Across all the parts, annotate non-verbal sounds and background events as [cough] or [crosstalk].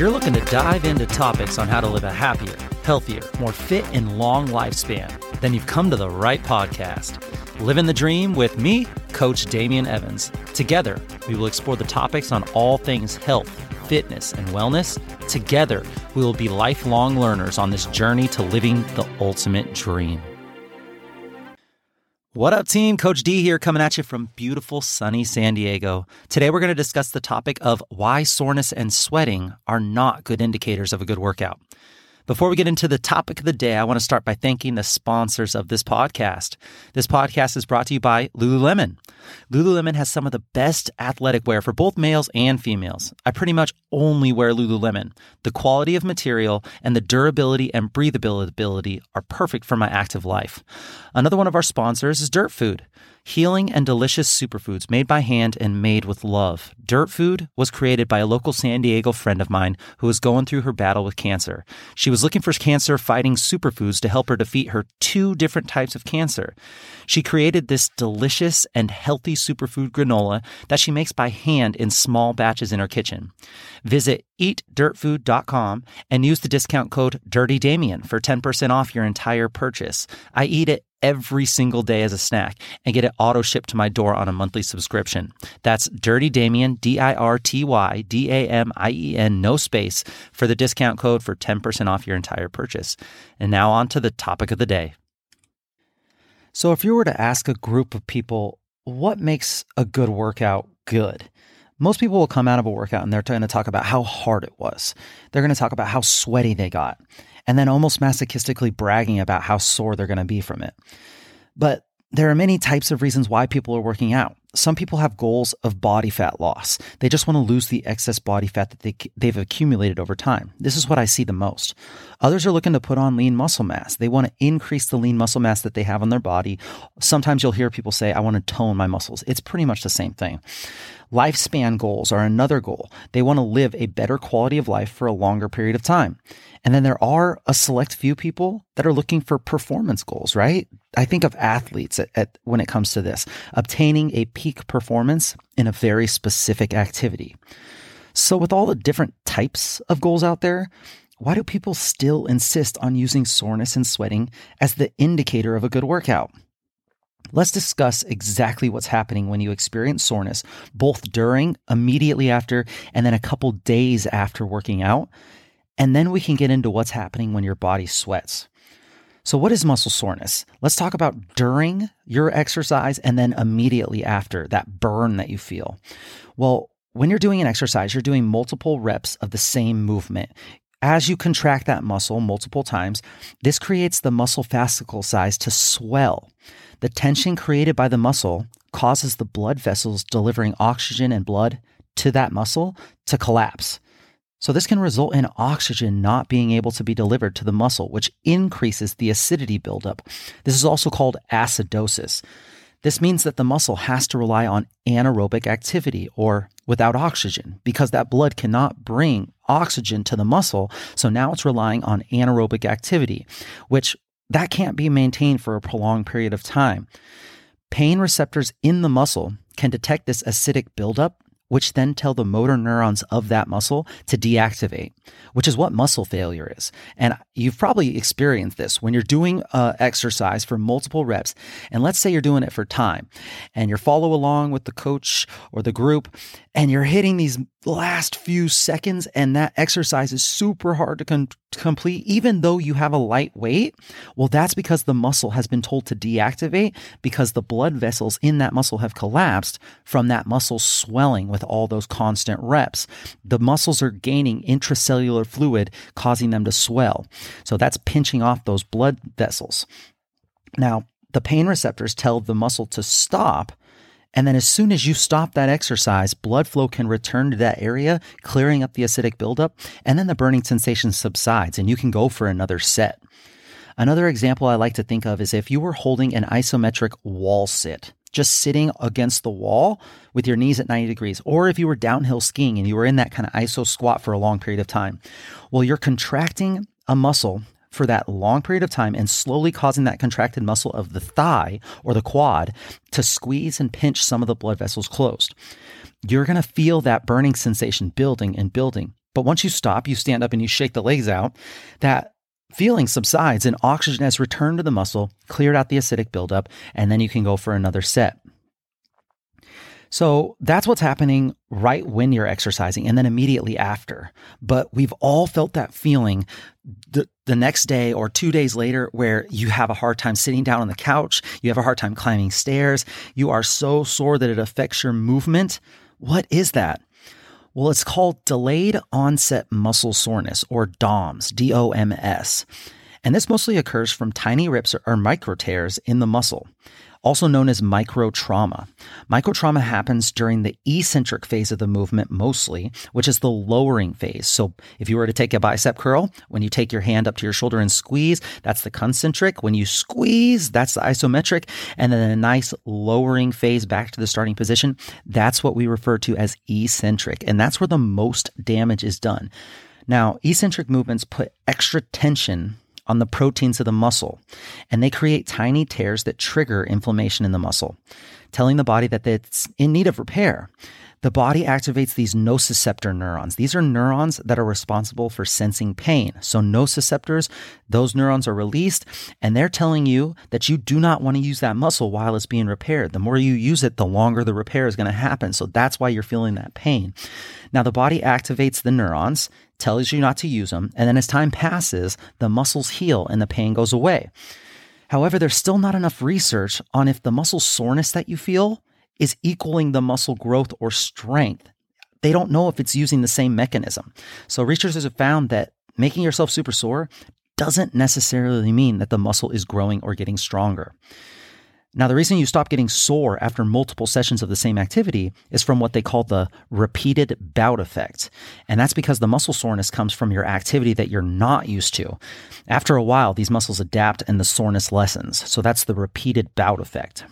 you're looking to dive into topics on how to live a happier, healthier, more fit, and long lifespan, then you've come to the right podcast. Living the Dream with me, Coach Damien Evans. Together, we will explore the topics on all things health, fitness, and wellness. Together, we will be lifelong learners on this journey to living the ultimate dream. What up, team? Coach D here, coming at you from beautiful, sunny San Diego. Today, we're going to discuss the topic of why soreness and sweating are not good indicators of a good workout. Before we get into the topic of the day, I want to start by thanking the sponsors of this podcast. This podcast is brought to you by Lululemon. Lululemon has some of the best athletic wear for both males and females. I pretty much only wear Lululemon. The quality of material and the durability and breathability are perfect for my active life. Another one of our sponsors is Dirt Food. Healing and delicious superfoods made by hand and made with love. Dirt Food was created by a local San Diego friend of mine who was going through her battle with cancer. She was looking for cancer fighting superfoods to help her defeat her two different types of cancer. She created this delicious and healthy superfood granola that she makes by hand in small batches in her kitchen. Visit eatdirtfood.com and use the discount code DirtyDamien for 10% off your entire purchase. I eat it every single day as a snack and get it auto shipped to my door on a monthly subscription. That's Dirty Damien, D I R T Y D A M I E N, no space, for the discount code for 10% off your entire purchase. And now on to the topic of the day. So, if you were to ask a group of people what makes a good workout good, most people will come out of a workout and they're going to talk about how hard it was. They're going to talk about how sweaty they got and then almost masochistically bragging about how sore they're going to be from it. But there are many types of reasons why people are working out. Some people have goals of body fat loss. They just want to lose the excess body fat that they, they've accumulated over time. This is what I see the most. Others are looking to put on lean muscle mass. They want to increase the lean muscle mass that they have on their body. Sometimes you'll hear people say, I want to tone my muscles. It's pretty much the same thing. Lifespan goals are another goal. They want to live a better quality of life for a longer period of time. And then there are a select few people that are looking for performance goals, right? I think of athletes at, at, when it comes to this, obtaining a peak performance in a very specific activity. So, with all the different types of goals out there, why do people still insist on using soreness and sweating as the indicator of a good workout? Let's discuss exactly what's happening when you experience soreness, both during, immediately after, and then a couple days after working out. And then we can get into what's happening when your body sweats. So, what is muscle soreness? Let's talk about during your exercise and then immediately after that burn that you feel. Well, when you're doing an exercise, you're doing multiple reps of the same movement. As you contract that muscle multiple times, this creates the muscle fascicle size to swell. The tension created by the muscle causes the blood vessels delivering oxygen and blood to that muscle to collapse. So, this can result in oxygen not being able to be delivered to the muscle, which increases the acidity buildup. This is also called acidosis. This means that the muscle has to rely on anaerobic activity or without oxygen because that blood cannot bring oxygen to the muscle. So now it's relying on anaerobic activity, which that can't be maintained for a prolonged period of time. Pain receptors in the muscle can detect this acidic buildup which then tell the motor neurons of that muscle to deactivate, which is what muscle failure is. And you've probably experienced this when you're doing uh, exercise for multiple reps. And let's say you're doing it for time and you're follow along with the coach or the group and you're hitting these last few seconds and that exercise is super hard to con- complete even though you have a light weight well that's because the muscle has been told to deactivate because the blood vessels in that muscle have collapsed from that muscle swelling with all those constant reps the muscles are gaining intracellular fluid causing them to swell. So that's pinching off those blood vessels. Now the pain receptors tell the muscle to stop and then as soon as you stop that exercise, blood flow can return to that area, clearing up the acidic buildup, and then the burning sensation subsides and you can go for another set. Another example I like to think of is if you were holding an isometric wall sit, just sitting against the wall with your knees at 90 degrees, or if you were downhill skiing and you were in that kind of iso squat for a long period of time. Well, you're contracting a muscle for that long period of time and slowly causing that contracted muscle of the thigh or the quad to squeeze and pinch some of the blood vessels closed. You're going to feel that burning sensation building and building. But once you stop, you stand up and you shake the legs out, that feeling subsides and oxygen has returned to the muscle, cleared out the acidic buildup, and then you can go for another set. So that's what's happening right when you're exercising and then immediately after. But we've all felt that feeling the, the next day or two days later where you have a hard time sitting down on the couch, you have a hard time climbing stairs, you are so sore that it affects your movement. What is that? Well, it's called delayed onset muscle soreness or DOMS, D O M S. And this mostly occurs from tiny rips or micro tears in the muscle also known as microtrauma. Microtrauma happens during the eccentric phase of the movement mostly, which is the lowering phase. So if you were to take a bicep curl, when you take your hand up to your shoulder and squeeze, that's the concentric. When you squeeze, that's the isometric. And then a nice lowering phase back to the starting position, that's what we refer to as eccentric. And that's where the most damage is done. Now, eccentric movements put extra tension on the proteins of the muscle, and they create tiny tears that trigger inflammation in the muscle, telling the body that it's in need of repair. The body activates these nociceptor neurons. These are neurons that are responsible for sensing pain. So, nociceptors, those neurons are released, and they're telling you that you do not want to use that muscle while it's being repaired. The more you use it, the longer the repair is going to happen. So, that's why you're feeling that pain. Now, the body activates the neurons, tells you not to use them, and then as time passes, the muscles heal and the pain goes away. However, there's still not enough research on if the muscle soreness that you feel is equaling the muscle growth or strength. They don't know if it's using the same mechanism. So researchers have found that making yourself super sore doesn't necessarily mean that the muscle is growing or getting stronger. Now, the reason you stop getting sore after multiple sessions of the same activity is from what they call the repeated bout effect. And that's because the muscle soreness comes from your activity that you're not used to. After a while, these muscles adapt and the soreness lessens. So that's the repeated bout effect.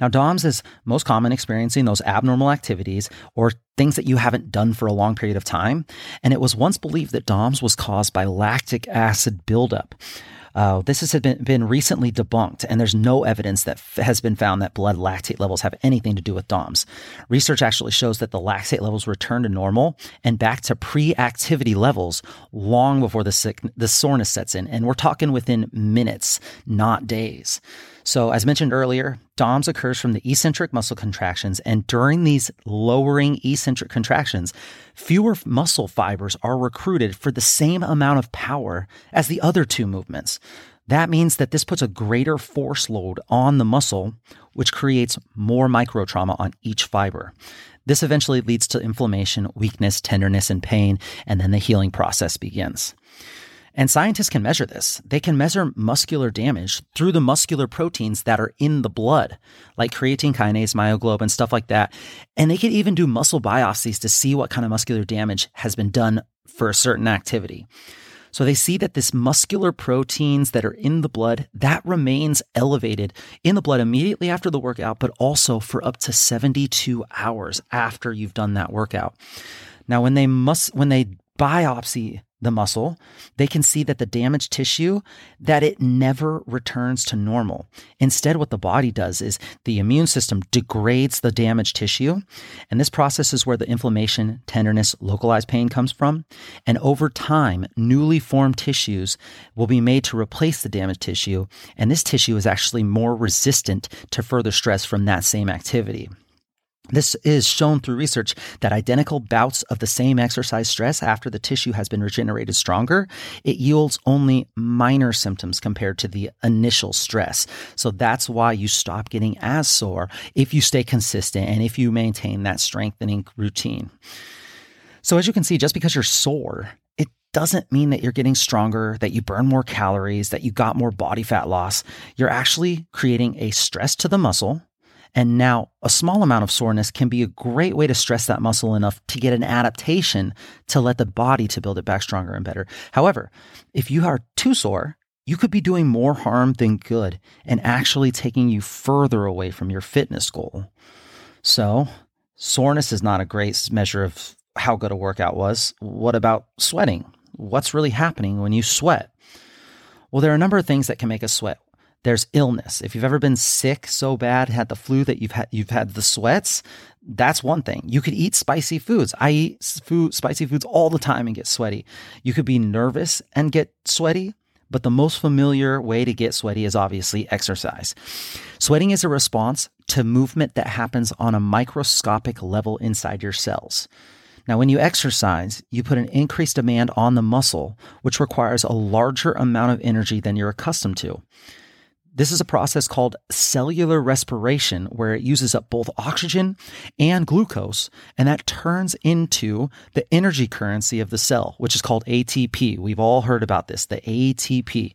Now, DOMS is most common experiencing those abnormal activities or things that you haven't done for a long period of time. And it was once believed that DOMS was caused by lactic acid buildup. Uh, this has been, been recently debunked, and there's no evidence that f- has been found that blood lactate levels have anything to do with DOMS. Research actually shows that the lactate levels return to normal and back to pre-activity levels long before the sick, the soreness sets in, and we're talking within minutes, not days. So, as mentioned earlier, DOMS occurs from the eccentric muscle contractions, and during these lowering eccentric contractions, fewer muscle fibers are recruited for the same amount of power as the other two movements. That means that this puts a greater force load on the muscle, which creates more microtrauma on each fiber. This eventually leads to inflammation, weakness, tenderness, and pain, and then the healing process begins. And scientists can measure this. They can measure muscular damage through the muscular proteins that are in the blood, like creatine kinase, myoglobin, stuff like that. And they can even do muscle biopsies to see what kind of muscular damage has been done for a certain activity. So they see that this muscular proteins that are in the blood, that remains elevated in the blood immediately after the workout, but also for up to 72 hours after you've done that workout. Now, when they must, when they biopsy the muscle, they can see that the damaged tissue that it never returns to normal. Instead what the body does is the immune system degrades the damaged tissue, and this process is where the inflammation, tenderness, localized pain comes from, and over time newly formed tissues will be made to replace the damaged tissue, and this tissue is actually more resistant to further stress from that same activity. This is shown through research that identical bouts of the same exercise stress after the tissue has been regenerated stronger, it yields only minor symptoms compared to the initial stress. So that's why you stop getting as sore if you stay consistent and if you maintain that strengthening routine. So as you can see, just because you're sore, it doesn't mean that you're getting stronger, that you burn more calories, that you got more body fat loss. You're actually creating a stress to the muscle and now a small amount of soreness can be a great way to stress that muscle enough to get an adaptation to let the body to build it back stronger and better. However, if you are too sore, you could be doing more harm than good and actually taking you further away from your fitness goal. So, soreness is not a great measure of how good a workout was. What about sweating? What's really happening when you sweat? Well, there are a number of things that can make us sweat. There's illness. If you've ever been sick so bad, had the flu that you've had you've had the sweats, that's one thing. You could eat spicy foods. I eat food, spicy foods all the time and get sweaty. You could be nervous and get sweaty, but the most familiar way to get sweaty is obviously exercise. Sweating is a response to movement that happens on a microscopic level inside your cells. Now, when you exercise, you put an increased demand on the muscle, which requires a larger amount of energy than you're accustomed to. This is a process called cellular respiration, where it uses up both oxygen and glucose, and that turns into the energy currency of the cell, which is called ATP. We've all heard about this, the ATP.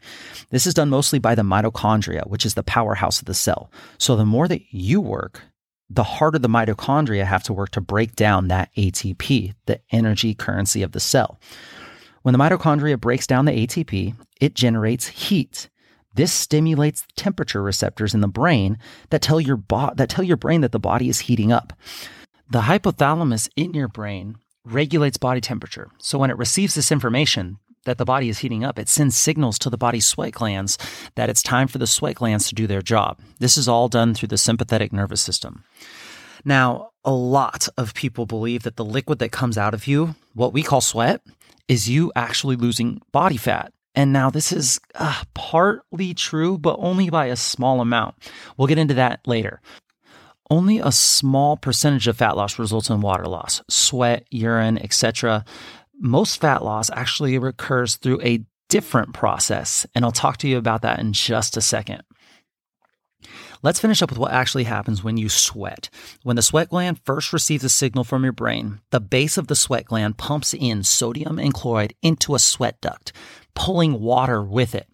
This is done mostly by the mitochondria, which is the powerhouse of the cell. So the more that you work, the harder the mitochondria have to work to break down that ATP, the energy currency of the cell. When the mitochondria breaks down the ATP, it generates heat. This stimulates temperature receptors in the brain that tell your bo- that tell your brain that the body is heating up. The hypothalamus in your brain regulates body temperature. So when it receives this information that the body is heating up, it sends signals to the body's sweat glands that it's time for the sweat glands to do their job. This is all done through the sympathetic nervous system. Now, a lot of people believe that the liquid that comes out of you, what we call sweat, is you actually losing body fat. And now this is uh, partly true, but only by a small amount. We'll get into that later. Only a small percentage of fat loss results in water loss, sweat, urine, etc. Most fat loss actually occurs through a different process, and I'll talk to you about that in just a second. Let's finish up with what actually happens when you sweat. When the sweat gland first receives a signal from your brain, the base of the sweat gland pumps in sodium and chloride into a sweat duct pulling water with it.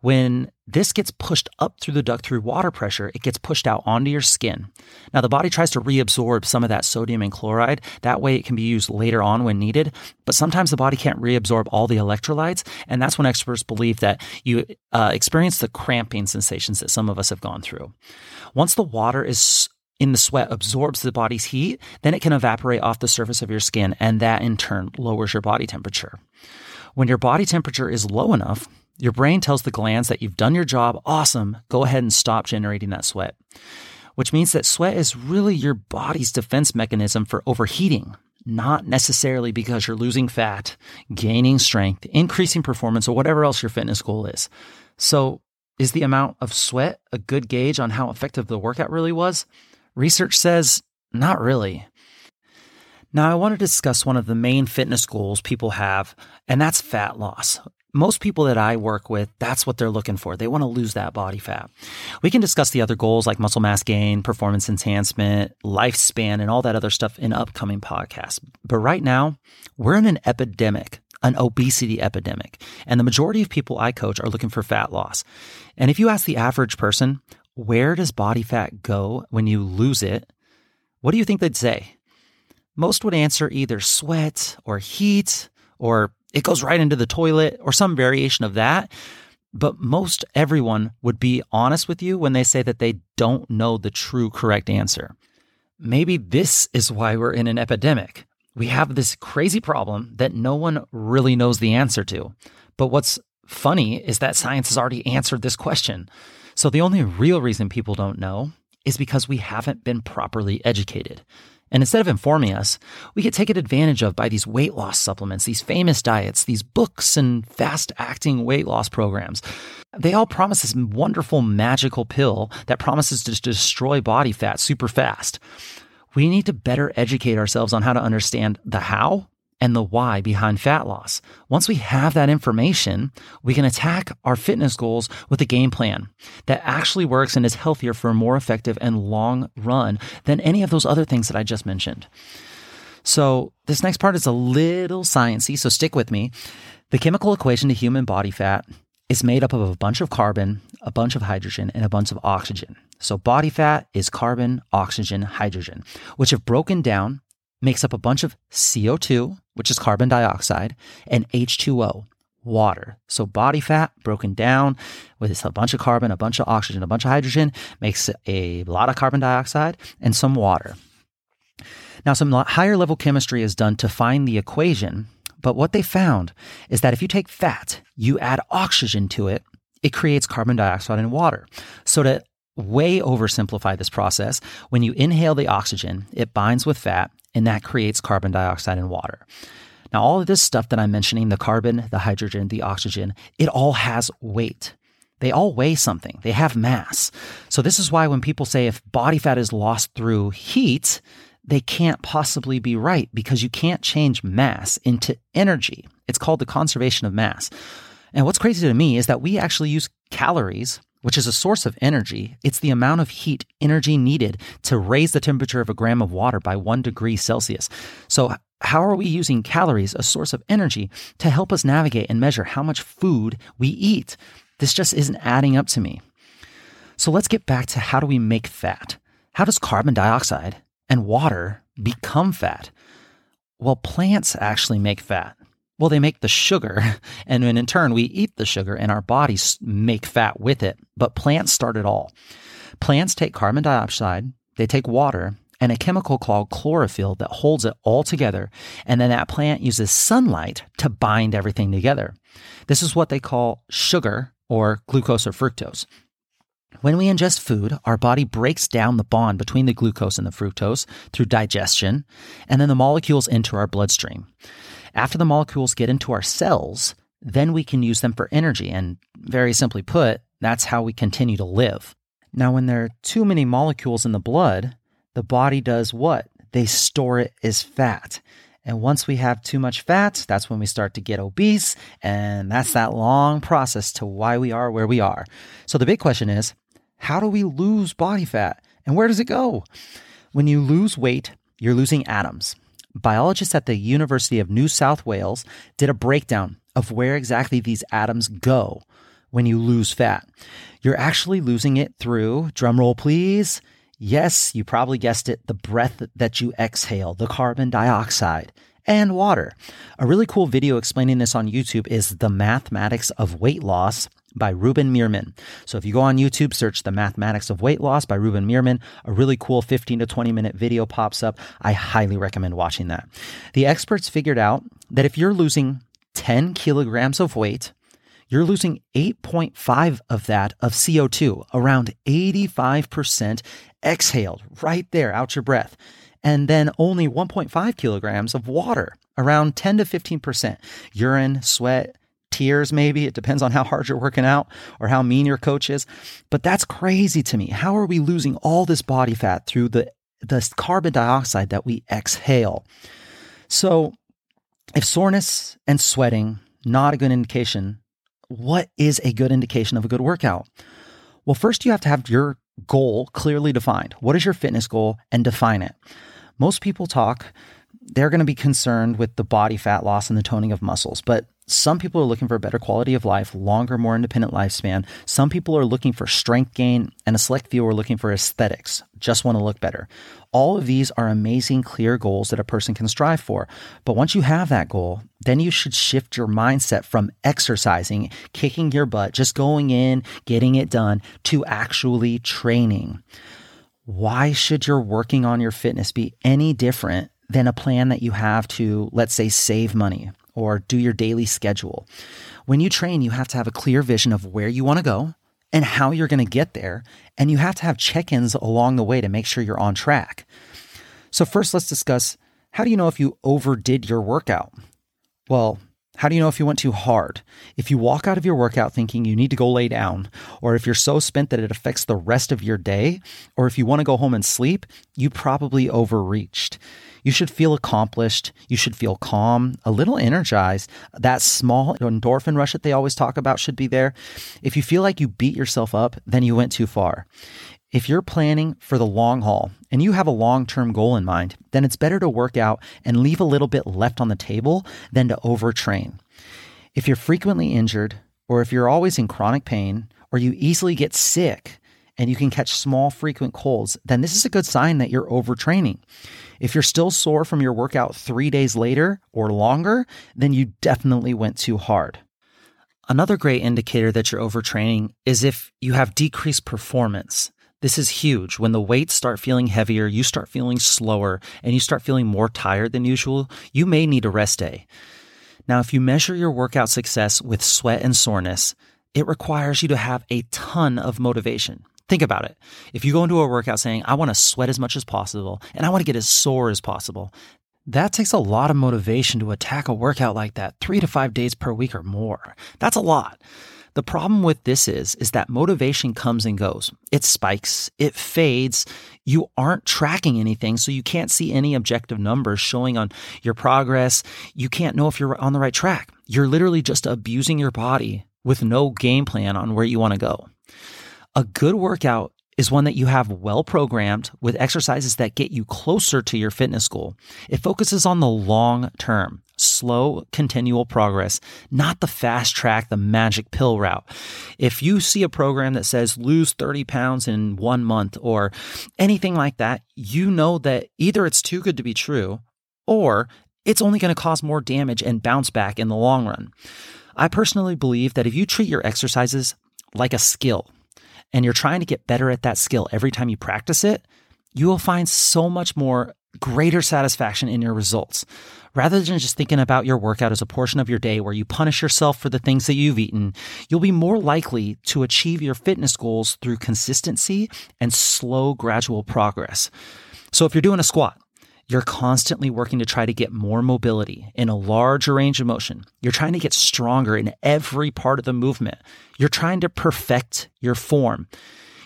When this gets pushed up through the duct through water pressure, it gets pushed out onto your skin. Now, the body tries to reabsorb some of that sodium and chloride. That way, it can be used later on when needed. But sometimes the body can't reabsorb all the electrolytes. And that's when experts believe that you uh, experience the cramping sensations that some of us have gone through. Once the water is in the sweat absorbs the body's heat, then it can evaporate off the surface of your skin. And that in turn lowers your body temperature. When your body temperature is low enough, your brain tells the glands that you've done your job, awesome, go ahead and stop generating that sweat. Which means that sweat is really your body's defense mechanism for overheating, not necessarily because you're losing fat, gaining strength, increasing performance, or whatever else your fitness goal is. So, is the amount of sweat a good gauge on how effective the workout really was? Research says not really. Now, I want to discuss one of the main fitness goals people have, and that's fat loss. Most people that I work with, that's what they're looking for. They want to lose that body fat. We can discuss the other goals like muscle mass gain, performance enhancement, lifespan, and all that other stuff in upcoming podcasts. But right now, we're in an epidemic, an obesity epidemic. And the majority of people I coach are looking for fat loss. And if you ask the average person, where does body fat go when you lose it? What do you think they'd say? Most would answer either sweat or heat or it goes right into the toilet or some variation of that. But most everyone would be honest with you when they say that they don't know the true correct answer. Maybe this is why we're in an epidemic. We have this crazy problem that no one really knows the answer to. But what's funny is that science has already answered this question. So the only real reason people don't know is because we haven't been properly educated. And instead of informing us, we get taken advantage of by these weight loss supplements, these famous diets, these books and fast acting weight loss programs. They all promise this wonderful magical pill that promises to destroy body fat super fast. We need to better educate ourselves on how to understand the how and the why behind fat loss. Once we have that information, we can attack our fitness goals with a game plan that actually works and is healthier for a more effective and long run than any of those other things that I just mentioned. So, this next part is a little sciencey, so stick with me. The chemical equation to human body fat is made up of a bunch of carbon, a bunch of hydrogen, and a bunch of oxygen. So, body fat is carbon, oxygen, hydrogen, which, if broken down, makes up a bunch of CO2, which is carbon dioxide, and H2O, water. So body fat broken down with a bunch of carbon, a bunch of oxygen, a bunch of hydrogen makes a lot of carbon dioxide and some water. Now, some higher level chemistry is done to find the equation, but what they found is that if you take fat, you add oxygen to it, it creates carbon dioxide and water. So to way oversimplify this process, when you inhale the oxygen, it binds with fat and that creates carbon dioxide and water. Now, all of this stuff that I'm mentioning the carbon, the hydrogen, the oxygen it all has weight. They all weigh something, they have mass. So, this is why when people say if body fat is lost through heat, they can't possibly be right because you can't change mass into energy. It's called the conservation of mass. And what's crazy to me is that we actually use calories which is a source of energy. It's the amount of heat energy needed to raise the temperature of a gram of water by one degree Celsius. So, how are we using calories, a source of energy, to help us navigate and measure how much food we eat? This just isn't adding up to me. So, let's get back to how do we make fat? How does carbon dioxide and water become fat? Well, plants actually make fat. Well, they make the sugar, [laughs] and then in turn, we eat the sugar, and our bodies make fat with it. But plants start it all. Plants take carbon dioxide, they take water, and a chemical called chlorophyll that holds it all together. And then that plant uses sunlight to bind everything together. This is what they call sugar or glucose or fructose. When we ingest food, our body breaks down the bond between the glucose and the fructose through digestion, and then the molecules enter our bloodstream. After the molecules get into our cells, then we can use them for energy. And very simply put, that's how we continue to live. Now, when there are too many molecules in the blood, the body does what? They store it as fat. And once we have too much fat, that's when we start to get obese. And that's that long process to why we are where we are. So the big question is how do we lose body fat? And where does it go? When you lose weight, you're losing atoms biologists at the University of New South Wales did a breakdown of where exactly these atoms go when you lose fat. You're actually losing it through, drumroll please, yes, you probably guessed it, the breath that you exhale, the carbon dioxide and water. A really cool video explaining this on YouTube is The Mathematics of Weight Loss by Ruben Meerman. So if you go on YouTube, search The Mathematics of Weight Loss by Ruben Meerman, a really cool 15 to 20 minute video pops up. I highly recommend watching that. The experts figured out that if you're losing 10 kilograms of weight, you're losing 8.5 of that of CO2, around 85% exhaled right there out your breath. And then only 1.5 kilograms of water, around 10 to 15%. Urine, sweat, tears, maybe. It depends on how hard you're working out or how mean your coach is. But that's crazy to me. How are we losing all this body fat through the, the carbon dioxide that we exhale? So, if soreness and sweating, not a good indication, what is a good indication of a good workout? Well, first you have to have your goal clearly defined. What is your fitness goal and define it? Most people talk, they're going to be concerned with the body fat loss and the toning of muscles, but some people are looking for a better quality of life, longer, more independent lifespan. Some people are looking for strength gain, and a select few are looking for aesthetics, just want to look better. All of these are amazing, clear goals that a person can strive for. But once you have that goal, then you should shift your mindset from exercising, kicking your butt, just going in, getting it done, to actually training. Why should your working on your fitness be any different than a plan that you have to, let's say, save money or do your daily schedule. When you train, you have to have a clear vision of where you want to go and how you're going to get there. And you have to have check ins along the way to make sure you're on track. So, first, let's discuss how do you know if you overdid your workout? Well, how do you know if you went too hard? If you walk out of your workout thinking you need to go lay down, or if you're so spent that it affects the rest of your day, or if you want to go home and sleep, you probably overreached. You should feel accomplished. You should feel calm, a little energized. That small endorphin rush that they always talk about should be there. If you feel like you beat yourself up, then you went too far. If you're planning for the long haul and you have a long term goal in mind, then it's better to work out and leave a little bit left on the table than to overtrain. If you're frequently injured, or if you're always in chronic pain, or you easily get sick and you can catch small, frequent colds, then this is a good sign that you're overtraining. If you're still sore from your workout three days later or longer, then you definitely went too hard. Another great indicator that you're overtraining is if you have decreased performance. This is huge. When the weights start feeling heavier, you start feeling slower, and you start feeling more tired than usual, you may need a rest day. Now, if you measure your workout success with sweat and soreness, it requires you to have a ton of motivation. Think about it. If you go into a workout saying, I want to sweat as much as possible and I want to get as sore as possible, that takes a lot of motivation to attack a workout like that three to five days per week or more. That's a lot. The problem with this is, is that motivation comes and goes. It spikes, it fades. You aren't tracking anything, so you can't see any objective numbers showing on your progress. You can't know if you're on the right track. You're literally just abusing your body with no game plan on where you want to go. A good workout is one that you have well programmed with exercises that get you closer to your fitness goal. It focuses on the long term, slow, continual progress, not the fast track, the magic pill route. If you see a program that says lose 30 pounds in one month or anything like that, you know that either it's too good to be true or it's only going to cause more damage and bounce back in the long run. I personally believe that if you treat your exercises like a skill, and you're trying to get better at that skill every time you practice it, you will find so much more greater satisfaction in your results. Rather than just thinking about your workout as a portion of your day where you punish yourself for the things that you've eaten, you'll be more likely to achieve your fitness goals through consistency and slow, gradual progress. So if you're doing a squat, you're constantly working to try to get more mobility in a larger range of motion. You're trying to get stronger in every part of the movement. You're trying to perfect your form.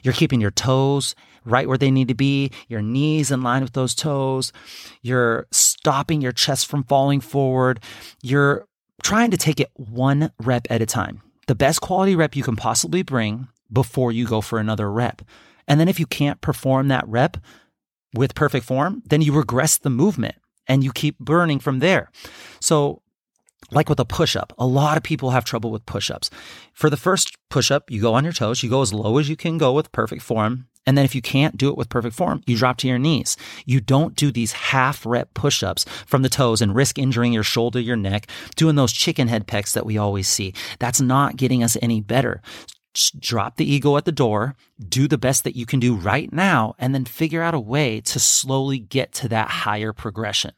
You're keeping your toes right where they need to be, your knees in line with those toes. You're stopping your chest from falling forward. You're trying to take it one rep at a time. The best quality rep you can possibly bring before you go for another rep. And then if you can't perform that rep, with perfect form, then you regress the movement and you keep burning from there. So, like with a push up, a lot of people have trouble with push ups. For the first push up, you go on your toes, you go as low as you can go with perfect form. And then if you can't do it with perfect form, you drop to your knees. You don't do these half rep push ups from the toes and risk injuring your shoulder, your neck, doing those chicken head pecs that we always see. That's not getting us any better drop the ego at the door, do the best that you can do right now, and then figure out a way to slowly get to that higher progression.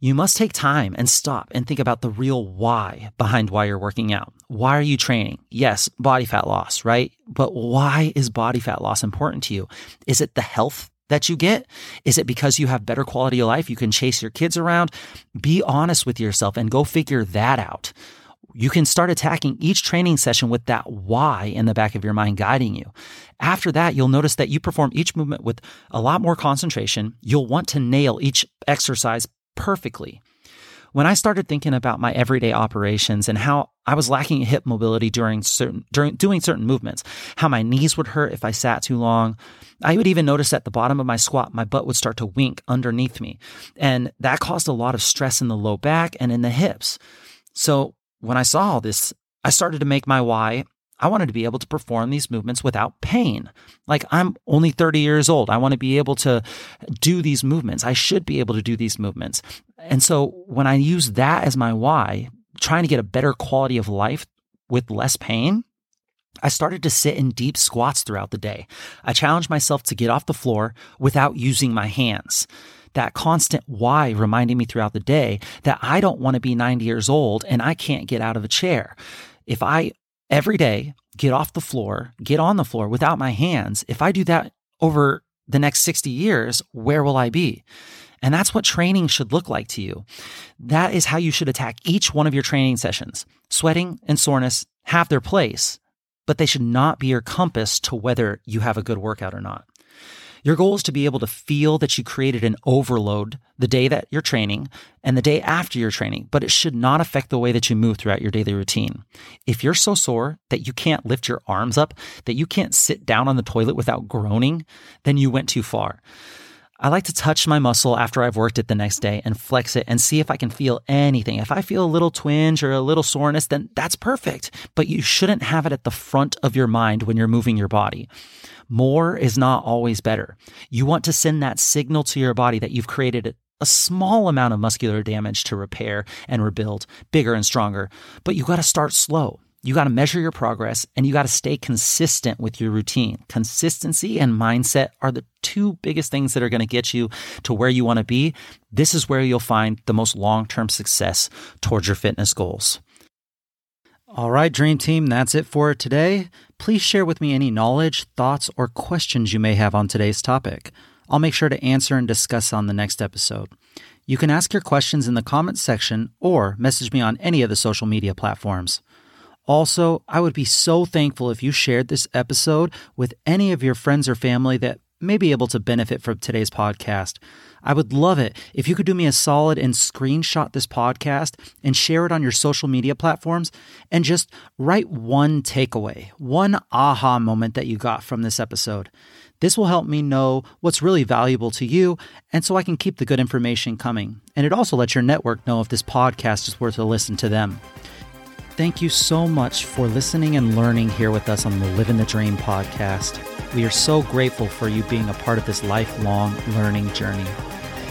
You must take time and stop and think about the real why behind why you're working out. Why are you training? Yes, body fat loss, right? But why is body fat loss important to you? Is it the health that you get? Is it because you have better quality of life? You can chase your kids around? Be honest with yourself and go figure that out you can start attacking each training session with that why in the back of your mind guiding you. After that, you'll notice that you perform each movement with a lot more concentration. You'll want to nail each exercise perfectly. When I started thinking about my everyday operations and how I was lacking hip mobility during certain during doing certain movements, how my knees would hurt if I sat too long, I would even notice at the bottom of my squat, my butt would start to wink underneath me. And that caused a lot of stress in the low back and in the hips. So when I saw all this, I started to make my why. I wanted to be able to perform these movements without pain. Like I'm only 30 years old. I want to be able to do these movements. I should be able to do these movements. And so when I use that as my why, trying to get a better quality of life with less pain, I started to sit in deep squats throughout the day. I challenged myself to get off the floor without using my hands that constant why reminding me throughout the day that I don't want to be 90 years old and I can't get out of a chair. If I every day get off the floor, get on the floor without my hands, if I do that over the next 60 years, where will I be? And that's what training should look like to you. That is how you should attack each one of your training sessions. Sweating and soreness have their place, but they should not be your compass to whether you have a good workout or not. Your goal is to be able to feel that you created an overload the day that you're training and the day after you're training, but it should not affect the way that you move throughout your daily routine. If you're so sore that you can't lift your arms up, that you can't sit down on the toilet without groaning, then you went too far. I like to touch my muscle after I've worked it the next day and flex it and see if I can feel anything. If I feel a little twinge or a little soreness, then that's perfect. But you shouldn't have it at the front of your mind when you're moving your body. More is not always better. You want to send that signal to your body that you've created a small amount of muscular damage to repair and rebuild bigger and stronger, but you got to start slow. You got to measure your progress and you got to stay consistent with your routine. Consistency and mindset are the two biggest things that are going to get you to where you want to be. This is where you'll find the most long term success towards your fitness goals. All right, Dream Team, that's it for today. Please share with me any knowledge, thoughts, or questions you may have on today's topic. I'll make sure to answer and discuss on the next episode. You can ask your questions in the comments section or message me on any of the social media platforms. Also, I would be so thankful if you shared this episode with any of your friends or family that may be able to benefit from today's podcast. I would love it if you could do me a solid and screenshot this podcast and share it on your social media platforms and just write one takeaway, one aha moment that you got from this episode. This will help me know what's really valuable to you, and so I can keep the good information coming. And it also lets your network know if this podcast is worth a listen to them. Thank you so much for listening and learning here with us on the Living the Dream podcast. We are so grateful for you being a part of this lifelong learning journey.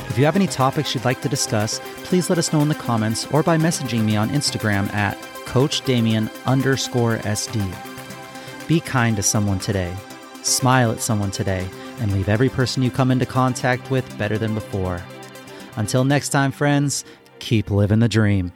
If you have any topics you'd like to discuss, please let us know in the comments or by messaging me on Instagram at Coach Damien underscore SD. Be kind to someone today smile at someone today, and leave every person you come into contact with better than before. Until next time, friends, keep living the dream.